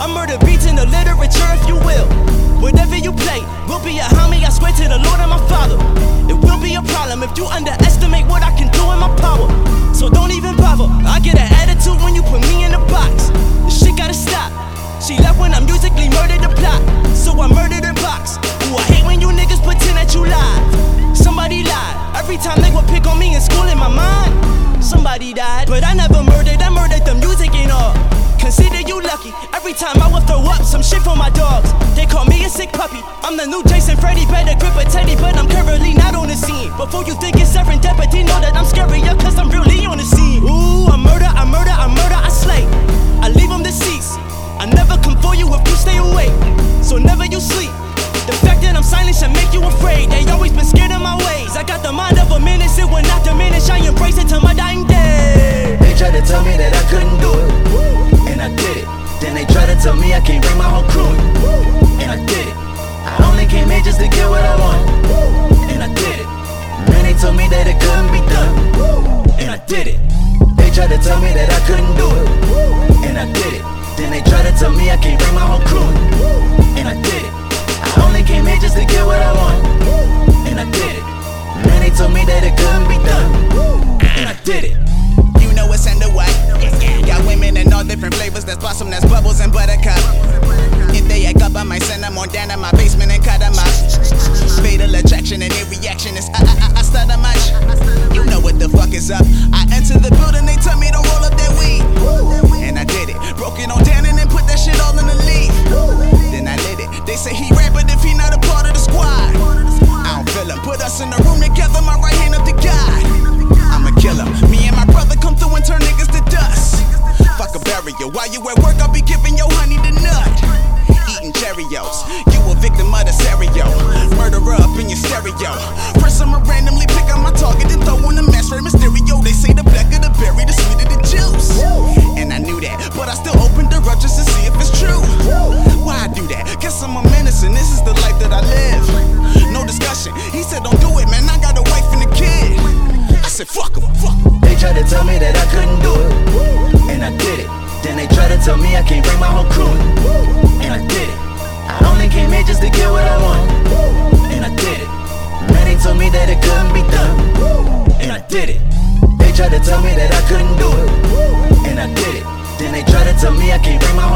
I murder beats in the literature, if you will. Whatever you play will be a homie, I swear to the Lord and my Father. It will be a problem if you underestimate what I can do in my power. So don't even bother, I get an attitude when you put me in a box. This shit gotta stop. She left when I musically murdered the plot. So I murdered her box. Ooh, I hate when you niggas pretend that you lied. Somebody lied. Every time they would pick on me in school in my mind. Somebody died, but I never murdered, I murdered the music and all consider you lucky. Every time I will throw up some shit for my dogs. They call me a sick puppy. I'm the new Jason Freddy, better grip a teddy, but I'm currently not on the scene. Before you think it's serendipity, know that I'm scarier, cause I'm really on the scene. Ooh, I murder, I murder, I murder, I slay. I leave them deceased. I never come for you if you stay awake. So never you sleep. The fact that I'm silent should make you afraid. They always been scared of my ways. I got the mind of a menace, it will not diminish. I embrace it till my die. Did it. They tried to tell me that I couldn't do it, and I did it. Then they tried to tell me I can't bring my whole crew in, and I did it. I only came here just to get what I want, and I did it. Man, they told me that it couldn't be done, and I did it. You know it's underway. Got women in all different flavors. That's blossom, that's bubbles and buttercup. If they act up, I might send them on down to my basement While you at work, I'll be giving your honey the nut. Eating Cheerios. You a victim of the stereo. Murderer up in your stereo. Press I'ma randomly pick out my target and throw on the mask for Mysterio. They say the blacker the berry, the sweeter the juice. And I knew that, but I still opened the door just to see if it's true. Why I do that? Guess I'm a menace and this is the life that I live. No discussion. He said, Don't do it, man. I got a wife and a kid. I said, Fuck him, fuck him. They tried to tell me that I couldn't do it, and I did it. Then they tried to tell me I can't bring my whole crew and I did it. I only came here just to get what I want, and I did it. Man, they told me that it couldn't be done, and I did it. They tried to tell me that I couldn't do it, and I did it. Then they tried to tell me I can't bring my